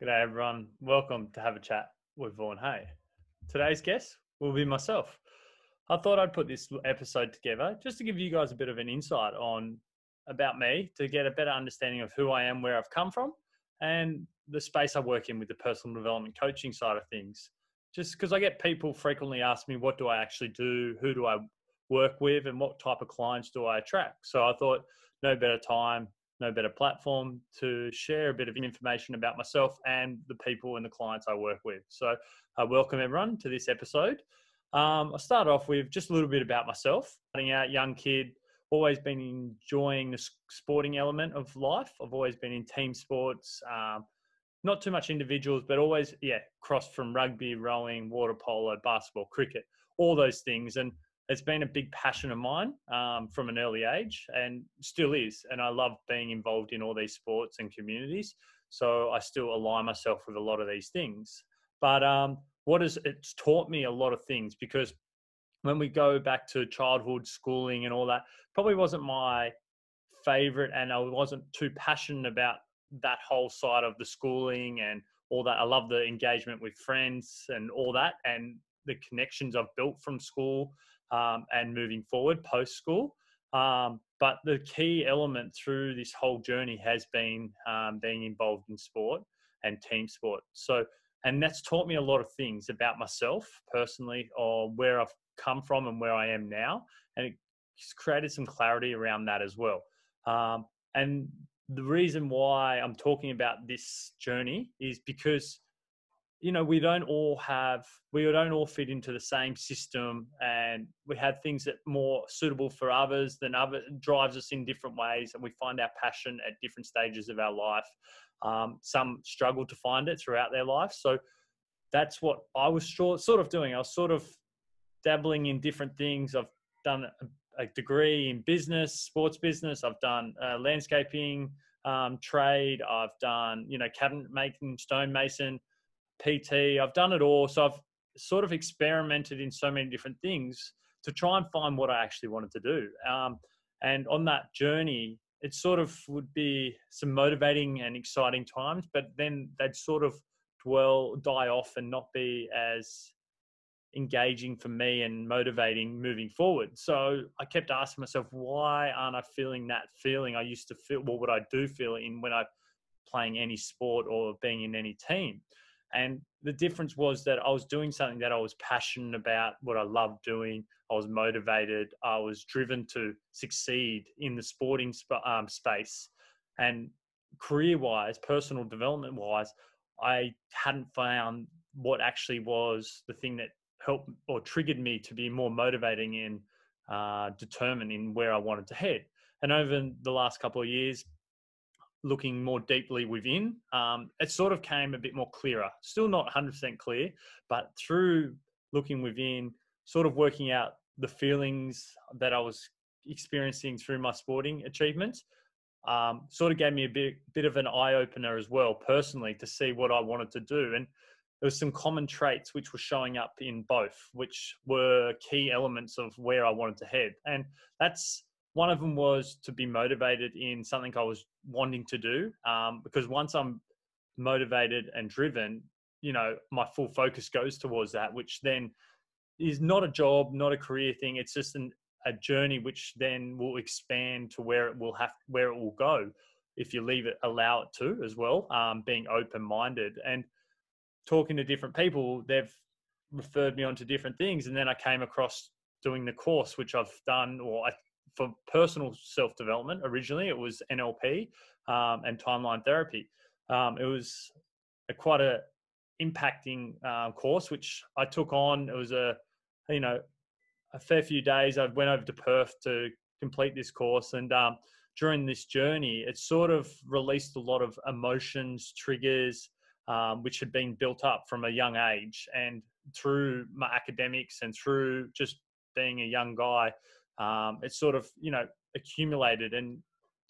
G'day, everyone. Welcome to Have a Chat with Vaughan Hay. Today's guest will be myself. I thought I'd put this episode together just to give you guys a bit of an insight on about me to get a better understanding of who I am, where I've come from, and the space I work in with the personal development coaching side of things. Just because I get people frequently ask me, what do I actually do? Who do I work with? And what type of clients do I attract? So I thought, no better time no better platform to share a bit of information about myself and the people and the clients I work with. So, uh, welcome everyone to this episode. Um, I'll start off with just a little bit about myself. Starting out, young kid, always been enjoying the sporting element of life. I've always been in team sports, um, not too much individuals, but always, yeah, crossed from rugby, rowing, water polo, basketball, cricket, all those things. And it's been a big passion of mine um, from an early age and still is. And I love being involved in all these sports and communities. So I still align myself with a lot of these things. But um, what has it's taught me a lot of things because when we go back to childhood schooling and all that, probably wasn't my favorite, and I wasn't too passionate about that whole side of the schooling and all that. I love the engagement with friends and all that, and the connections I've built from school um, and moving forward post school. Um, but the key element through this whole journey has been um, being involved in sport and team sport. So, and that's taught me a lot of things about myself personally, or where I've come from and where I am now, and it's created some clarity around that as well. Um, and the reason why I'm talking about this journey is because you know we don't all have we don't all fit into the same system and we have things that more suitable for others than other drives us in different ways and we find our passion at different stages of our life. Um, some struggle to find it throughout their life so that's what i was sort of doing. I was sort of dabbling in different things. I've done a, degree in business sports business. I've done uh, landscaping um, trade. I've done you know cabinet making stonemason PT. I've done it all. So I've sort of experimented in so many different things to try and find what I actually wanted to do. Um, and on that journey, it sort of would be some motivating and exciting times, but then they'd sort of dwell, die off, and not be as engaging for me and motivating moving forward. So I kept asking myself, why aren't I feeling that feeling I used to feel? What would I do feel in when I'm playing any sport or being in any team? And the difference was that I was doing something that I was passionate about, what I loved doing. I was motivated. I was driven to succeed in the sporting sp- um, space. And career wise, personal development wise, I hadn't found what actually was the thing that helped or triggered me to be more motivating and uh, determined in where I wanted to head. And over the last couple of years, looking more deeply within, um, it sort of came a bit more clearer. Still not 100% clear, but through looking within, sort of working out the feelings that I was experiencing through my sporting achievements, um, sort of gave me a bit, bit of an eye opener as well, personally, to see what I wanted to do. And there was some common traits which were showing up in both, which were key elements of where I wanted to head. And that's one of them was to be motivated in something I was wanting to do. Um, because once I'm motivated and driven, you know, my full focus goes towards that, which then is not a job, not a career thing. It's just an, a journey which then will expand to where it will have, where it will go if you leave it, allow it to as well. Um, being open minded and talking to different people, they've referred me on to different things. And then I came across doing the course, which I've done, or I for personal self development. Originally, it was NLP um, and timeline therapy. Um, it was a, quite a impacting uh, course which I took on. It was a you know a fair few days. I went over to Perth to complete this course, and um, during this journey, it sort of released a lot of emotions, triggers, um, which had been built up from a young age, and through my academics and through just being a young guy, um, it's sort of you know accumulated and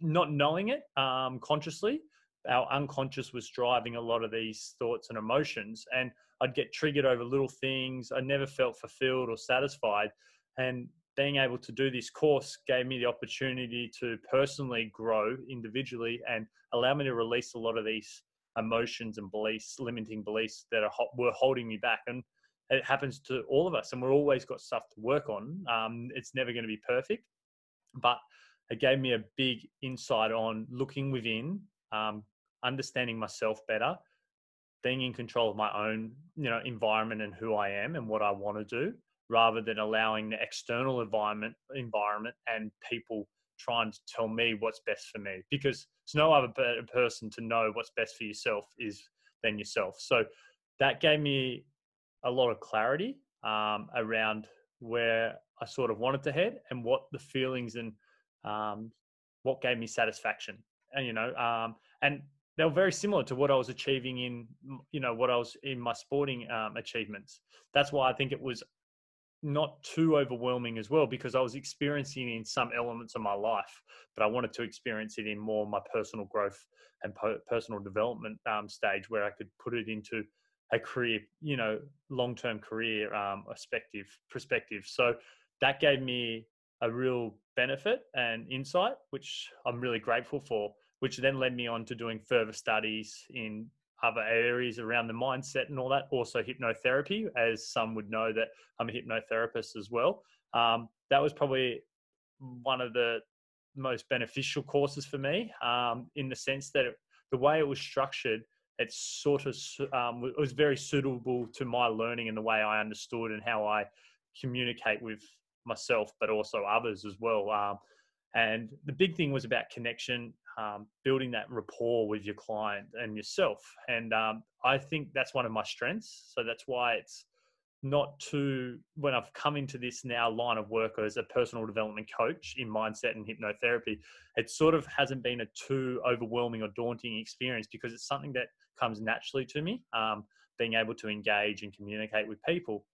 not knowing it um, consciously our unconscious was driving a lot of these thoughts and emotions and i'd get triggered over little things i never felt fulfilled or satisfied and being able to do this course gave me the opportunity to personally grow individually and allow me to release a lot of these emotions and beliefs, limiting beliefs that are were holding me back. And it happens to all of us, and we're always got stuff to work on. Um, it's never going to be perfect, but it gave me a big insight on looking within, um, understanding myself better, being in control of my own, you know, environment and who I am and what I want to do, rather than allowing the external environment, environment and people trying to tell me what's best for me. Because there's no other better person to know what's best for yourself is than yourself. So that gave me a lot of clarity um, around where I sort of wanted to head and what the feelings and um, what gave me satisfaction. And you know, um, and they were very similar to what I was achieving in you know what I was in my sporting um, achievements. That's why I think it was not too overwhelming as well because I was experiencing in some elements of my life, but I wanted to experience it in more my personal growth and personal development um, stage where I could put it into a career, you know, long-term career um, perspective. Perspective. So that gave me a real benefit and insight, which I'm really grateful for. Which then led me on to doing further studies in other areas around the mindset and all that. Also hypnotherapy, as some would know that I'm a hypnotherapist as well. Um, that was probably one of the most beneficial courses for me um, in the sense that it, the way it was structured it's sort of um, it was very suitable to my learning and the way I understood and how I communicate with myself, but also others as well. Um, and the big thing was about connection, um, building that rapport with your client and yourself. And um, I think that's one of my strengths. So that's why it's not too when I've come into this now line of work as a personal development coach in mindset and hypnotherapy, it sort of hasn't been a too overwhelming or daunting experience because it's something that comes naturally to me. Um, being able to engage and communicate with people,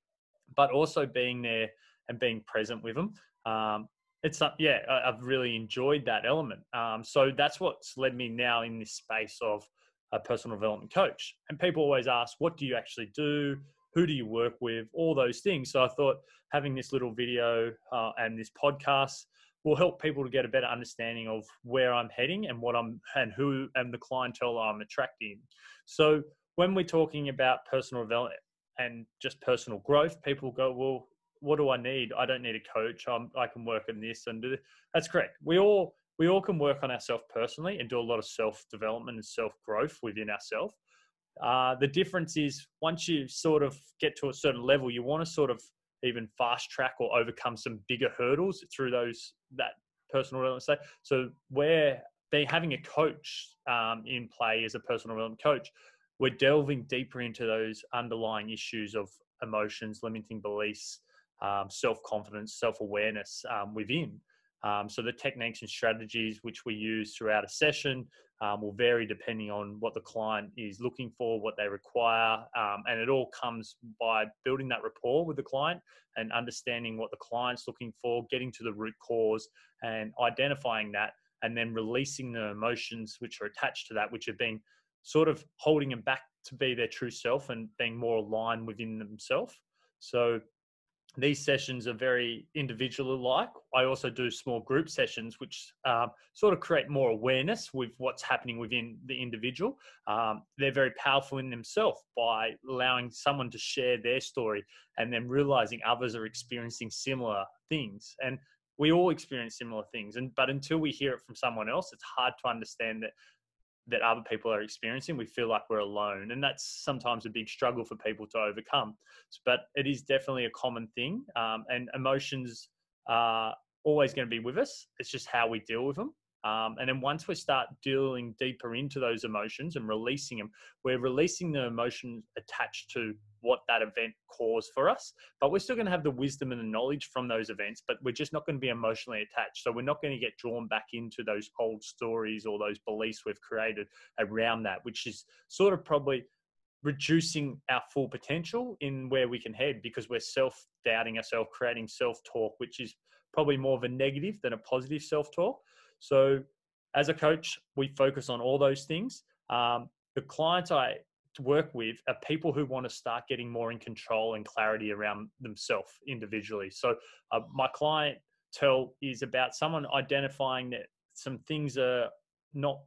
but also being there and being present with them. Um, it's uh, yeah, I've really enjoyed that element. Um, so that's what's led me now in this space of a personal development coach. And people always ask, what do you actually do? Who do you work with, all those things. So I thought having this little video uh, and this podcast will help people to get a better understanding of where I'm heading and what I'm and who and the clientele I'm attracting. So when we're talking about personal development and just personal growth, people go, well, what do I need? I don't need a coach. I'm, I can work on this and do this. That's correct. We all we all can work on ourselves personally and do a lot of self development and self growth within ourselves. Uh, the difference is once you sort of get to a certain level, you want to sort of even fast track or overcome some bigger hurdles through those that personal development. So where they having a coach um, in play as a personal development coach, we're delving deeper into those underlying issues of emotions, limiting beliefs, um, self confidence, self awareness um, within. Um, so the techniques and strategies which we use throughout a session um, will vary depending on what the client is looking for, what they require, um, and it all comes by building that rapport with the client and understanding what the client's looking for, getting to the root cause, and identifying that, and then releasing the emotions which are attached to that, which have been sort of holding them back to be their true self and being more aligned within themselves. So these sessions are very individual like. I also do small group sessions, which um, sort of create more awareness with what's happening within the individual. Um, they're very powerful in themselves by allowing someone to share their story and then realizing others are experiencing similar things. And we all experience similar things. And but until we hear it from someone else, it's hard to understand that that other people are experiencing, we feel like we're alone. And that's sometimes a big struggle for people to overcome. But it is definitely a common thing. Um, and emotions are always going to be with us. It's just how we deal with them. Um, and then once we start dealing deeper into those emotions and releasing them, we're releasing the emotions attached to what that event caused for us. But we're still going to have the wisdom and the knowledge from those events, but we're just not going to be emotionally attached. So we're not going to get drawn back into those old stories or those beliefs we've created around that, which is sort of probably reducing our full potential in where we can head because we're self doubting ourselves, creating self talk, which is probably more of a negative than a positive self talk. So, as a coach, we focus on all those things. Um, the clients I work with are people who want to start getting more in control and clarity around themselves individually. So, uh, my client tell is about someone identifying that some things are not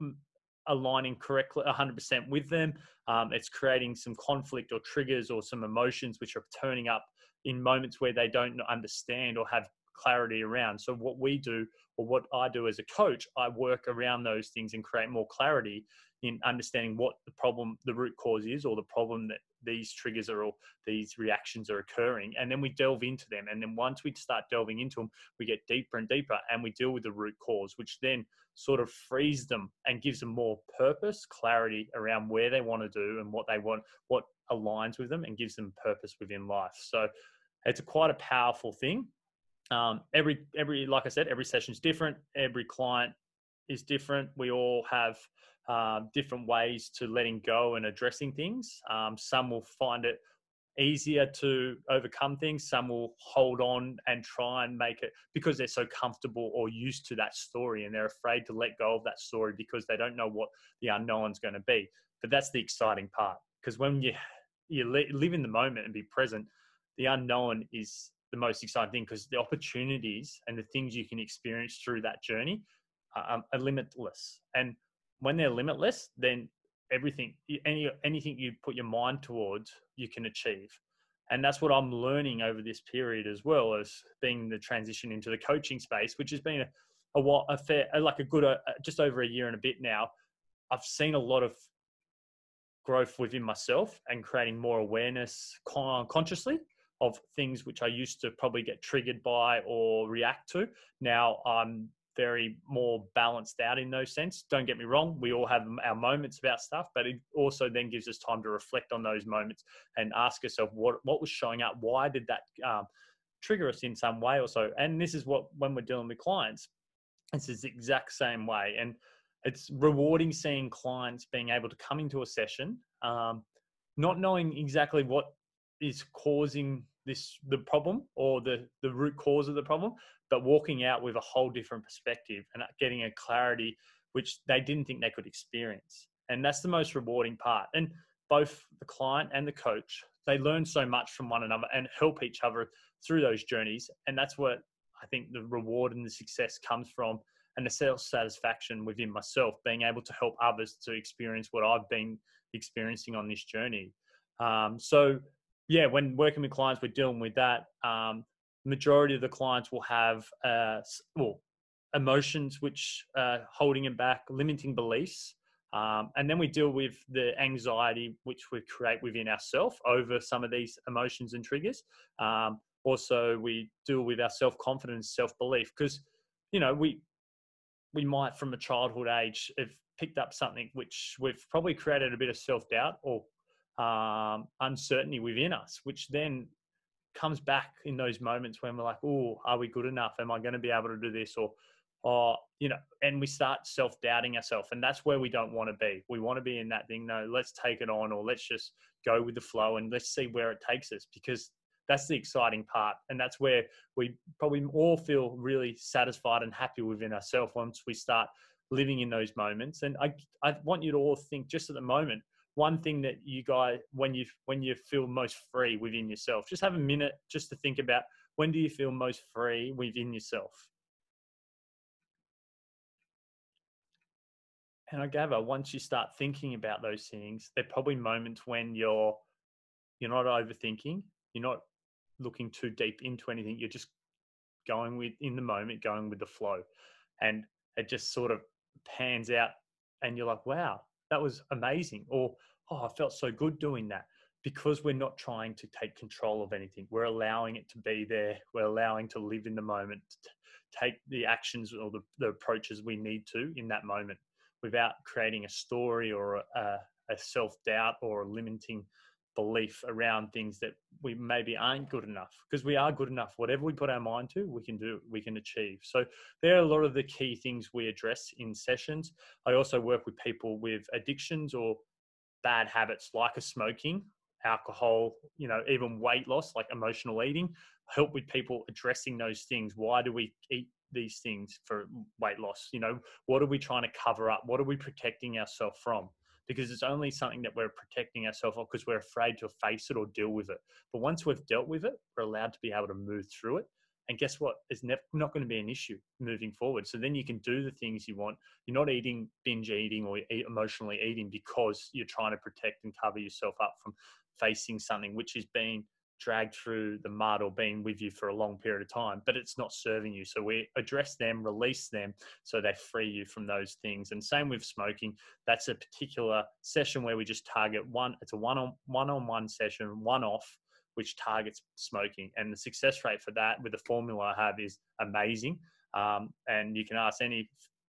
aligning correctly 100% with them. Um, it's creating some conflict or triggers or some emotions which are turning up in moments where they don't understand or have clarity around. So what we do or what I do as a coach, I work around those things and create more clarity in understanding what the problem, the root cause is, or the problem that these triggers are or these reactions are occurring. And then we delve into them. And then once we start delving into them, we get deeper and deeper and we deal with the root cause, which then sort of frees them and gives them more purpose, clarity around where they want to do and what they want, what aligns with them and gives them purpose within life. So it's a quite a powerful thing. Um, every every like I said, every session is different. Every client is different. We all have um, different ways to letting go and addressing things. Um, some will find it easier to overcome things. Some will hold on and try and make it because they're so comfortable or used to that story and they're afraid to let go of that story because they don't know what the unknown's going to be. But that's the exciting part because when you you live in the moment and be present, the unknown is the most exciting thing because the opportunities and the things you can experience through that journey are, are limitless. And when they're limitless, then everything, any anything you put your mind towards, you can achieve. And that's what I'm learning over this period as well as being the transition into the coaching space, which has been a, a, a fair, like a good, uh, just over a year and a bit now. I've seen a lot of growth within myself and creating more awareness consciously of things which I used to probably get triggered by or react to. Now I'm very more balanced out in those sense. Don't get me wrong, we all have our moments about stuff, but it also then gives us time to reflect on those moments and ask ourselves what what was showing up, why did that um, trigger us in some way or so. And this is what when we're dealing with clients, it's the exact same way. And it's rewarding seeing clients being able to come into a session, um, not knowing exactly what is causing this the problem or the the root cause of the problem but walking out with a whole different perspective and getting a clarity which they didn't think they could experience. And that's the most rewarding part. And both the client and the coach they learn so much from one another and help each other through those journeys. And that's what i think the reward and the success comes from and the self satisfaction within myself being able to help others to experience what i've been experiencing on this journey. Um, so yeah, when working with clients, we're dealing with that. Um, majority of the clients will have uh, well emotions which uh, holding them back, limiting beliefs, um, and then we deal with the anxiety which we create within ourselves over some of these emotions and triggers. Um, also, we deal with our self confidence, self belief, because you know we we might from a childhood age have picked up something which we've probably created a bit of self doubt or um, uncertainty within us, which then comes back in those moments when we're like, oh, are we good enough? Am I going to be able to do this? Or, or you know, and we start self doubting ourselves. And that's where we don't want to be. We want to be in that thing, no, let's take it on or let's just go with the flow and let's see where it takes us because that's the exciting part. And that's where we probably all feel really satisfied and happy within ourselves once we start living in those moments. And I, I want you to all think just at the moment, one thing that you guys when you when you feel most free within yourself just have a minute just to think about when do you feel most free within yourself? And i gather once you start thinking about those things there are probably moments when you're you're not overthinking you're not looking too deep into anything you're just going with in the moment going with the flow. And it just sort of pans out and you're like wow that was amazing or oh i felt so good doing that because we're not trying to take control of anything. We're allowing it to be there. We're allowing to live in the moment take the actions or the, the approaches we need to in that moment without creating a story or a, a self-doubt or a limiting belief around things that we maybe aren't good enough because we are good enough. Whatever we put our mind to we can do we can achieve. So there are a lot of the key things we address in sessions. I also work with people with addictions or bad habits like a smoking alcohol you know even weight loss like emotional eating help with people addressing those things. Why do we eat these things for weight loss? You know what are we trying to cover up? What are we protecting ourselves from because it's only something that we're protecting ourselves because we're afraid to face it or deal with it. But once we've dealt with it, we're allowed to be able to move through it And guess what? It's ne- not going to be an issue moving forward. So then you can do the things you want. You're not eating binge eating or eat emotionally eating because you're trying to protect and cover yourself up from facing something which is being dragged through the mud or been with you for a long period of time, but it's not serving you. So we address them, release them so they free you from those things. And same with smoking. That's a particular session where we just target one, it's a one on one on one session, one off, which targets smoking. And the success rate for that with the formula I have is amazing. Um, and you can ask any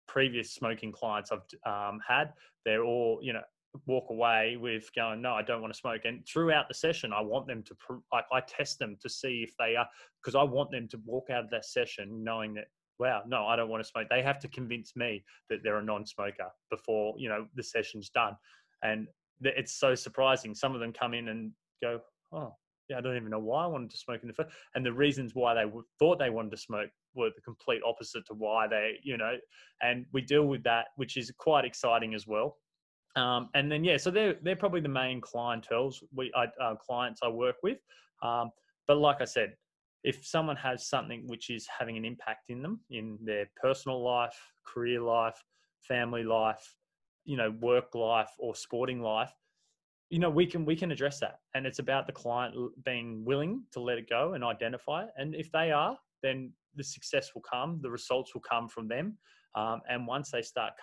previous smoking clients I've um, had, they're all, you know, walk away with going, no, I don't want to smoke. And throughout the session, I want them to, I test them to see if they are, because I want them to walk out of that session knowing that, wow, no, I don't want to smoke. They have to convince me that they're a non-smoker before, you know, the session's done. And it's so surprising. Some of them come in and go, oh, yeah, I don't even know why I wanted to smoke in the first. And the reasons why they thought they wanted to smoke were the complete opposite to why they, you know, and we deal with that, which is quite exciting as well. Um, and then yeah, so they're they're probably the main clientels we uh, clients I work with. Um, but like I said, if someone has something which is having an impact in them in their personal life, career life, family life, you know, work life or sporting life, you know, we can we can address that. And it's about the client being willing to let it go and identify it. And if they are, then the success will come, the results will come from them. Um, and once they start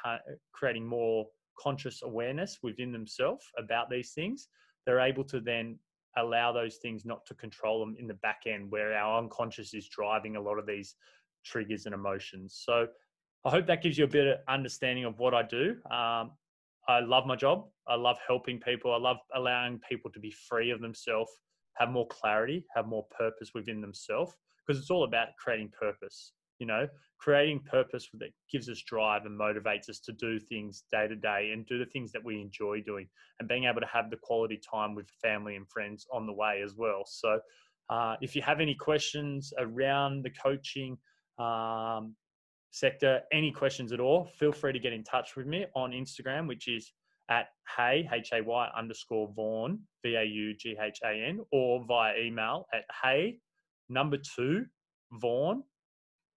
creating more conscious awareness within themselves about these things, they're able to then allow those things not to control them in the back end where our unconscious is driving a lot of these triggers and emotions. So I hope that gives you a bit of understanding of what I do. Um, I love my job. I love helping people. I love allowing people to be free of themselves, have more clarity, have more purpose within themselves, because it's all about creating purpose you know creating purpose that gives us drive and motivates us to do things day to day and do the things that we enjoy doing and being able to have the quality time with family and friends on the way as well. So uh, if you have any questions around the coaching um, sector any questions at all feel free to get in touch with me on instagram which is at hay h-a-y underscore vaughan v-a-u-g-h-a-n or via email at hay number two vaughan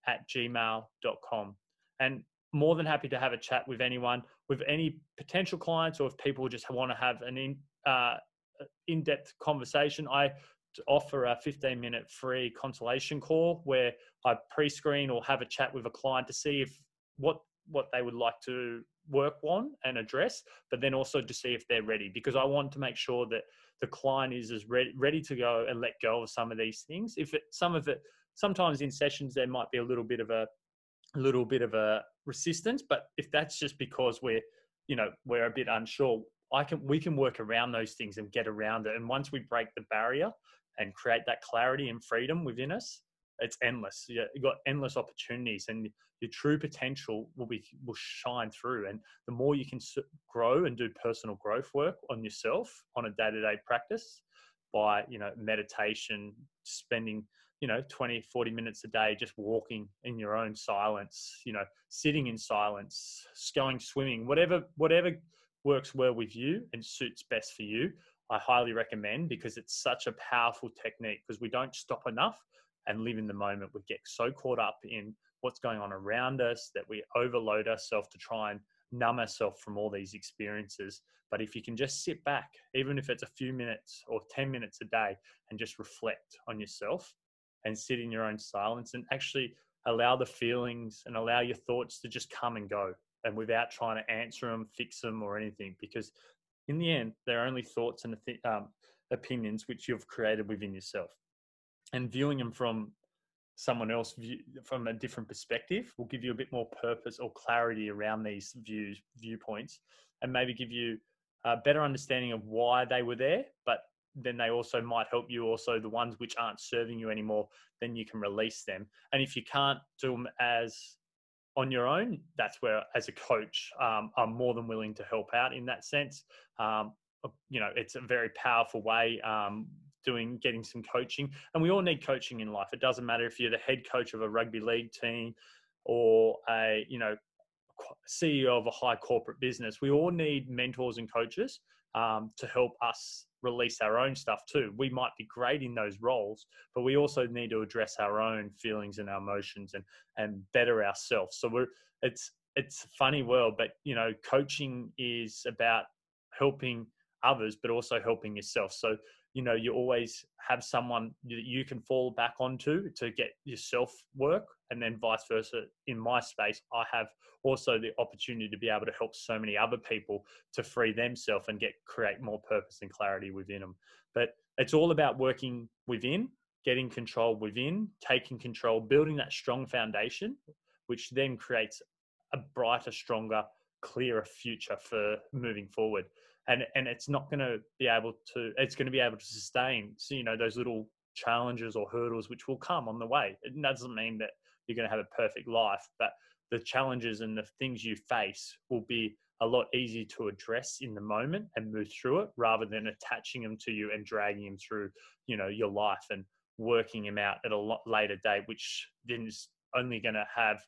at gmail.com. And more than happy to have a chat with anyone, with any potential clients, or if people just want to have an in, uh, in-depth conversation. I offer a 15 minute free consultation call where I pre-screen or have a chat with a client to see if what what they would like to work on and address, but then also to see if they're ready because I want to make sure that the client is as ready, ready to go and let go of some of these things. If it, some of it sometimes in sessions there might be a little bit of a, little bit of a resistance, but if that's just because we're you know we're a bit unsure, I can we can work around those things and get around it. And once we break the barrier and create that clarity and freedom within us, it's endless. You've got endless opportunities, and your true potential will be will shine through. And the more you can grow and do personal growth work on yourself on a day to day practice by you know meditation, spending you know 20 40 minutes a day just walking in your own silence you know sitting in silence going swimming whatever whatever works well with you and suits best for you i highly recommend because it's such a powerful technique because we don't stop enough and live in the moment. We get so caught up in what's going on around us that we overload ourselves to try and numb ourselves from all these experiences. But if you can just sit back even if it's a few minutes or 10 minutes a day and just reflect on yourself and sit in your own silence and actually allow the feelings and allow your thoughts to just come and go and without trying to answer them, fix them, or anything. Because in the end, they're only thoughts and um, opinions which you've created within yourself. And viewing them from someone else from a different perspective will give you a bit more purpose or clarity around these views viewpoints and maybe give you a better understanding of why they were there but then they also might help you also the ones which aren't serving you anymore then you can release them. And if you can't do them as on your own that's where as a coach um, i'm more than willing to help out in that sense. Um, uh, you know it's a very powerful way um, doing getting some coaching. And we all need coaching in life. It doesn't matter if you're the head coach of a rugby league team or a you know ceo of a high corporate business we all need mentors and coaches um, to help us release our own stuff too. We might be great in those roles, but we also need to address our own feelings and our emotions and and better ourselves. So we're it's it's a funny world, but you know, coaching is about helping others, but also helping yourself. So you know you always have someone that you can fall back onto to get yourself work and then vice versa in my space i have also the opportunity to be able to help so many other people to free themselves and get create more purpose and clarity within them but it's all about working within getting control within taking control building that strong foundation which then creates a brighter stronger clearer future for moving forward and and it's not going to be able to it's going to be able to sustain so you know those little challenges or hurdles which will come on the way. It doesn't mean that you're going to have a perfect life but the challenges and the things you face will be a lot easier to address in the moment and move through it rather than attaching them to you and dragging them through you know your life and working them out at a lot later date which then is only going to have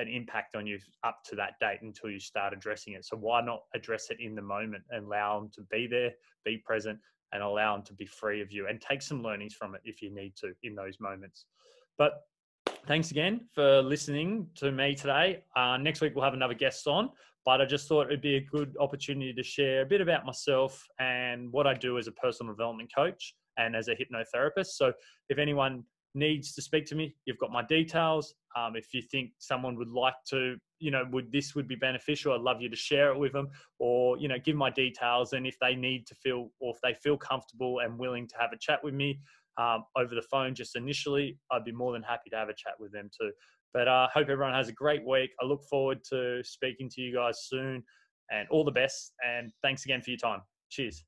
an impact on you up to that date until you start addressing it. So why not address it in the moment and allow them to be there, be present, and allow them to be free of you and take some learnings from it if you need to in those moments. But thanks again for listening to me today. Uh, next week we'll have another guest on, but I just thought it'd be a good opportunity to share a bit about myself and what I do as a personal development coach and as a hypnotherapist. So if anyone needs to speak to me, you've got my details. Um, if you think someone would like to, you know, would this would be beneficial, I'd love you to share it with them, or you know, give my details. And if they need to feel, or if they feel comfortable and willing to have a chat with me um, over the phone, just initially, I'd be more than happy to have a chat with them too. But I uh, hope everyone has a great week. I look forward to speaking to you guys soon, and all the best. And thanks again for your time. Cheers.